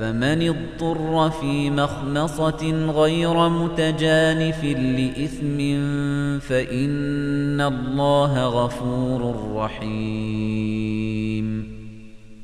فمن اضطر في مخمصة غير متجانف لإثم فإن الله غفور رحيم.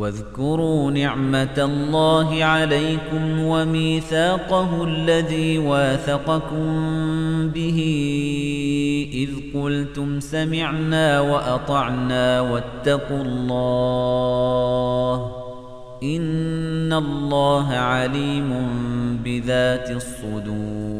واذكروا نعمة الله عليكم وميثاقه الذي واثقكم به إذ قلتم سمعنا وأطعنا واتقوا الله إن الله عليم بذات الصدور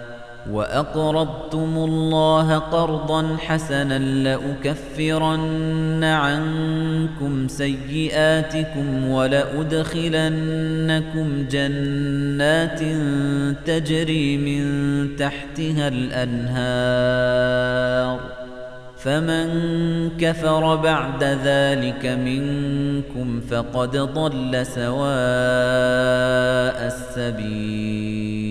وأقرضتم الله قرضا حسنا لأكفرن عنكم سيئاتكم ولأدخلنكم جنات تجري من تحتها الأنهار فمن كفر بعد ذلك منكم فقد ضل سواء السبيل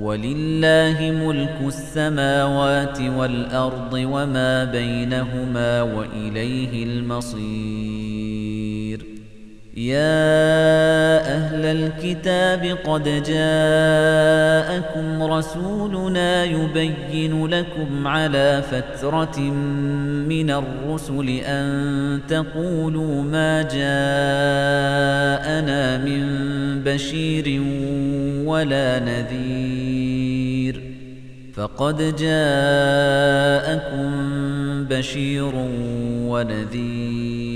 ولله ملك السماوات والأرض وما بينهما وإليه المصير. يا أهل الكتاب قد جاءكم رسولنا يبين لكم على فترة من الرسل أن تقولوا ما جاءنا من بشير ولا نذير فقد جاءكم بشير ونذير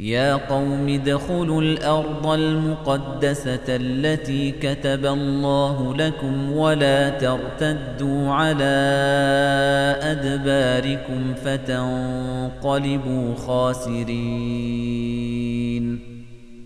يا قوم ادخلوا الأرض المقدسة التي كتب الله لكم ولا ترتدوا على أدباركم فتنقلبوا خاسرين.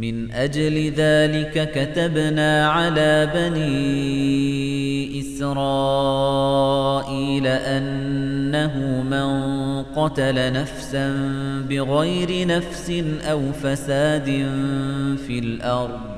من أجل ذلك كتبنا على بني إسرائيل أنه من قتل نفسا بغير نفس أو فساد في الأرض.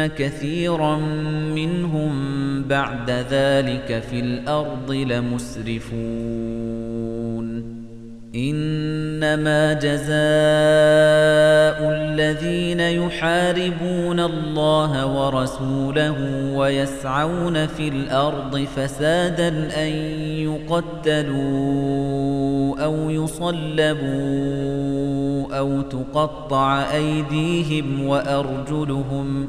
كثيرا منهم بعد ذلك في الأرض لمسرفون إنما جزاء الذين يحاربون الله ورسوله ويسعون في الأرض فسادا أن يقتلوا أو يصلبوا أو تقطع أيديهم وأرجلهم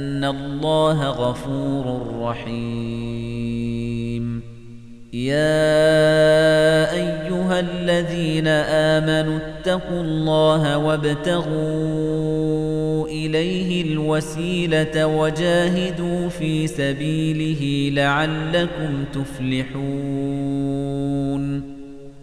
الله غفور رحيم. يا أيها الذين آمنوا اتقوا الله وابتغوا إليه الوسيلة وجاهدوا في سبيله لعلكم تفلحون.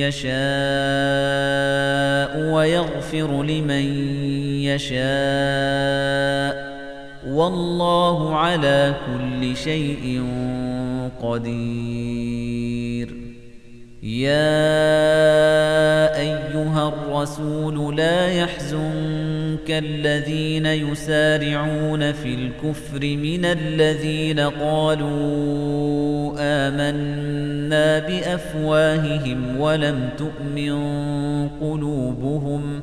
يَشَاءُ وَيَغْفِرُ لِمَن يَشَاءُ وَاللَّهُ عَلَى كُلِّ شَيْءٍ قَدِيرٌ يَا أَيُّهَا الرَّسُولُ لَا يَحْزُنكَ الَّذِينَ يُسَارِعُونَ فِي الْكُفْرِ مِنَ الَّذِينَ قَالُوا آمَنَّا بِأَفْوَاهِهِمْ وَلَمْ تُؤْمِنْ قُلُوبُهُمْ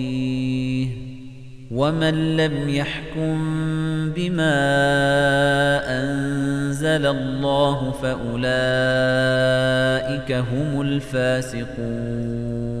وَمَن لَّمْ يَحْكُم بِمَا أَنزَلَ اللَّهُ فَأُولَئِكَ هُمُ الْفَاسِقُونَ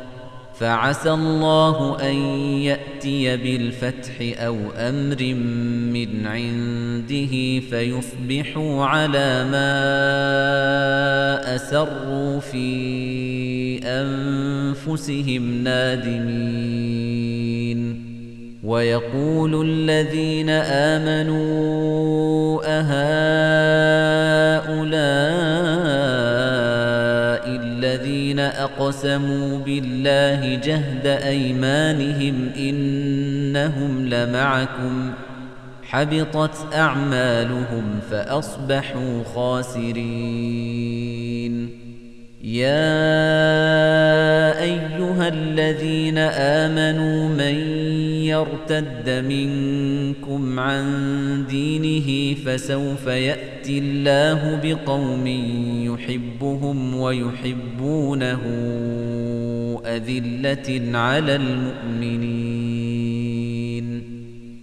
فعسى الله أن يأتي بالفتح أو أمر من عنده فيصبحوا على ما أسروا في أنفسهم نادمين. ويقول الذين آمنوا أهؤلاء الذين أقسموا بالله جهد أيمانهم إنهم لمعكم حبطت أعمالهم فأصبحوا خاسرين. يا أيها الذين آمنوا من يرتد منكم عن دينه فسوف يأتي الله بقوم يحبهم ويحبونه أذلة على المؤمنين.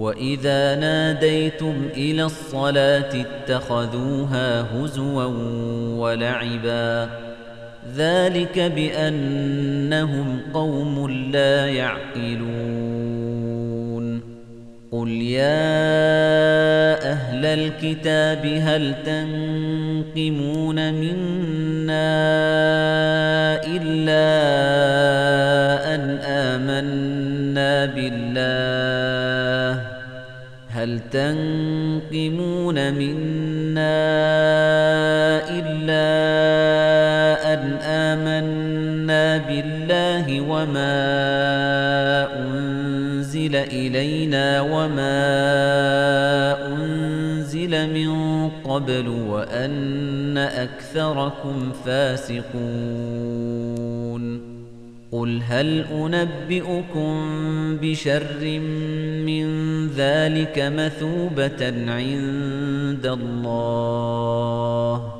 وَإِذَا نَادَيْتُمْ إِلَى الصَّلَاةِ اتَّخَذُوهَا هُزُوًا وَلَعِبًا ذَلِكَ بِأَنَّهُمْ قَوْمٌ لَّا يَعْقِلُونَ قُلْ يَا أَهْلَ الْكِتَابِ هَلْ تَنقِمُونَ مِنَّا إِلَّا أَن آمَنَّا بِاللَّهِ هل تنقمون منا إلا أن آمنا بالله وما أنزل إلينا وما أنزل من قبل وأن أكثركم فاسقون. قل هل أنبئكم بشر من ذلك مثوبة عند الله؟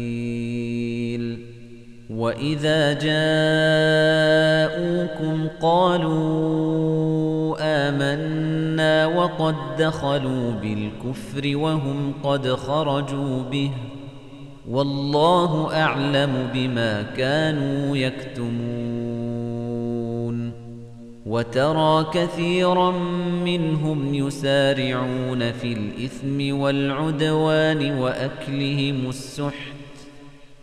وإذا جاءوكم قالوا آمنا وقد دخلوا بالكفر وهم قد خرجوا به والله أعلم بما كانوا يكتمون وترى كثيرا منهم يسارعون في الإثم والعدوان وأكلهم السحت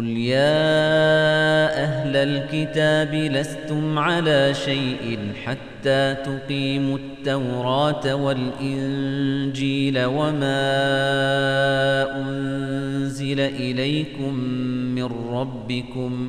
قل يا أهل الكتاب لستم على شيء حتى تقيموا التوراة والإنجيل وما أنزل إليكم من ربكم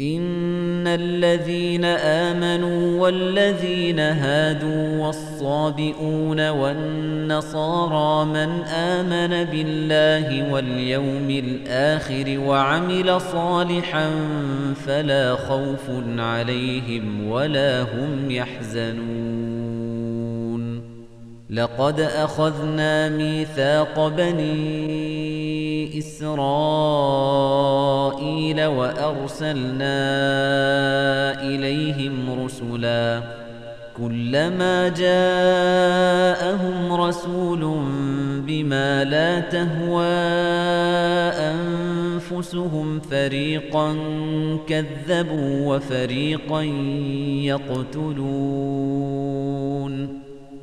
إن الذين آمنوا والذين هادوا والصابئون والنصارى من آمن بالله واليوم الآخر وعمل صالحا فلا خوف عليهم ولا هم يحزنون لقد أخذنا ميثاق بني إسرائيل وأرسلنا إليهم رسلا كلما جاءهم رسول بما لا تهوى أنفسهم فريقا كذبوا وفريقا يقتلون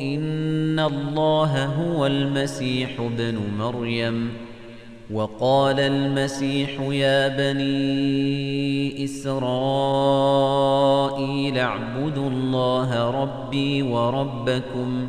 إن الله هو المسيح ابن مريم وقال المسيح يا بني إسرائيل اعبدوا الله ربي وربكم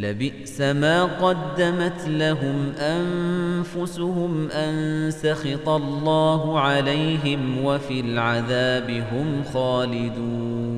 لبئس ما قدمت لهم أنفسهم أن سخط الله عليهم وفي العذاب هم خالدون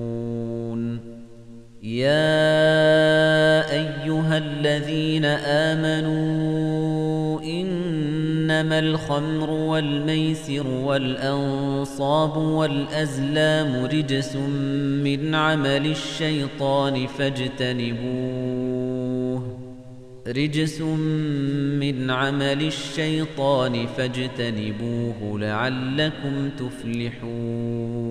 يا أيها الذين آمنوا إنما الخمر والميسر والأنصاب والأزلام رجس من عمل الشيطان فاجتنبوه رجس من عمل الشيطان فاجتنبوه لعلكم تفلحون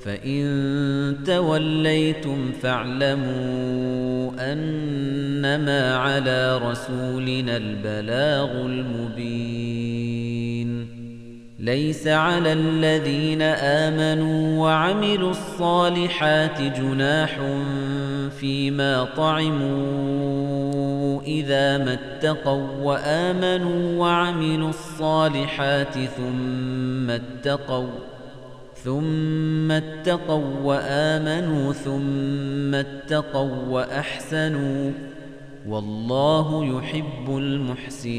فإن توليتم فاعلموا أنما على رسولنا البلاغ المبين. ليس على الذين آمنوا وعملوا الصالحات جناح فيما طعموا إذا ما اتقوا وآمنوا وعملوا الصالحات ثم اتقوا ثم اتقوا وآمنوا ثم اتقوا وأحسنوا والله يحب المحسنين.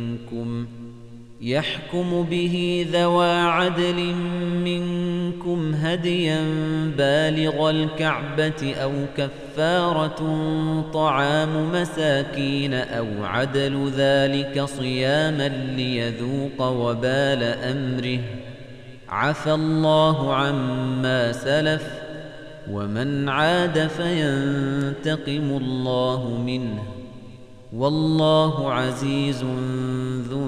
يحكم به ذوى عدل منكم هديا بالغ الكعبة أو كفارة طعام مساكين أو عدل ذلك صياما ليذوق وبال أمره. عفى الله عما سلف ومن عاد فينتقم الله منه. والله عزيز ذو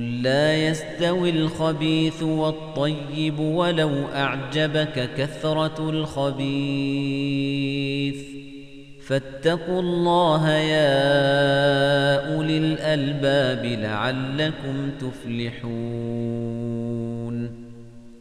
قل لا يستوي الخبيث والطيب ولو أعجبك كثرة الخبيث. فاتقوا الله يا أولي الألباب لعلكم تفلحون.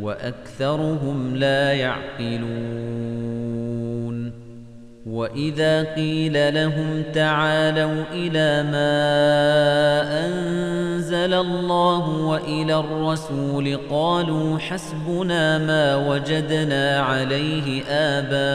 وأكثرهم لا يعقلون وإذا قيل لهم تعالوا إلى ما أنزل الله وإلى الرسول قالوا حسبنا ما وجدنا عليه آباءنا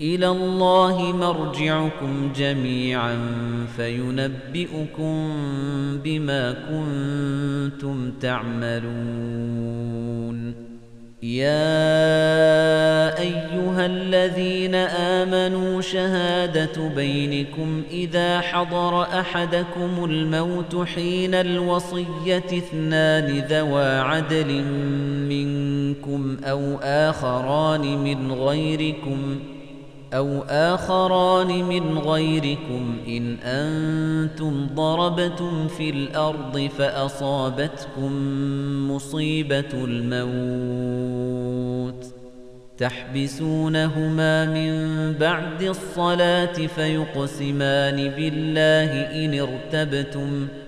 إلى الله مرجعكم جميعا فينبئكم بما كنتم تعملون. يا أيها الذين آمنوا شهادة بينكم إذا حضر أحدكم الموت حين الوصية اثنان ذوى عدل منكم أو آخران من غيركم ۖ أو آخران من غيركم إن أنتم ضربتم في الأرض فأصابتكم مصيبة الموت تحبسونهما من بعد الصلاة فيقسمان بالله إن ارتبتم ۖ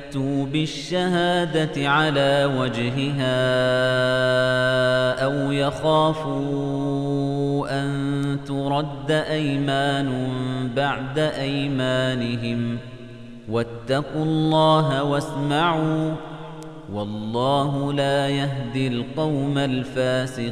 يأتوا بالشهادة على وجهها أو يخافوا أن ترد أيمان بعد أيمانهم واتقوا الله واسمعوا والله لا يهدي القوم الفاسقين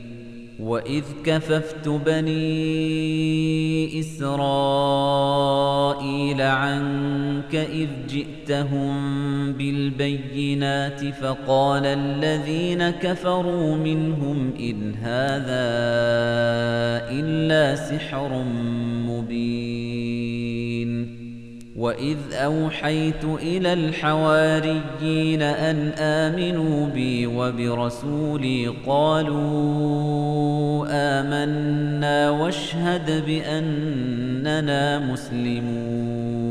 وَإِذْ كَفَفْتُ بَنِي إِسْرَائِيلَ عَنكَ إِذْ جِئْتَهُم بِالْبَيِّنَاتِ فَقَالَ الَّذِينَ كَفَرُوا مِنْهُمْ إِنْ هَذَا إِلَّا سِحْرٌ مُبِينٌ وَإِذْ أَوْحَيْتُ إِلَى الْحَوَارِيِّينَ أَنْ آمِنُوا بِي وَبِرَسُولِي قَالُوا آمَنَّا وَاشْهَدْ بِأَنَّنَا مُسْلِمُونَ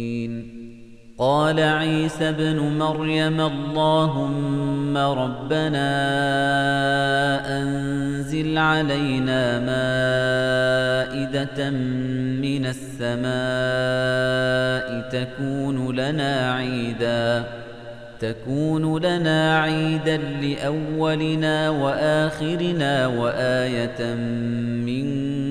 قال عيسى ابن مريم اللهم ربنا أنزل علينا مائدة من السماء تكون لنا عيداً تكون لنا عيدا لأولنا وآخرنا وآية منك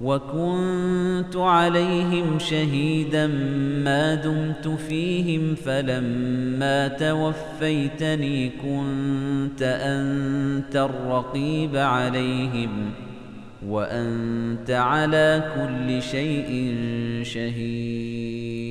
وكنت عليهم شهيدا ما دمت فيهم فلما توفيتني كنت أنت الرقيب عليهم وأنت على كل شيء شهيد.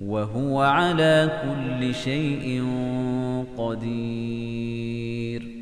وهو على كل شيء قدير.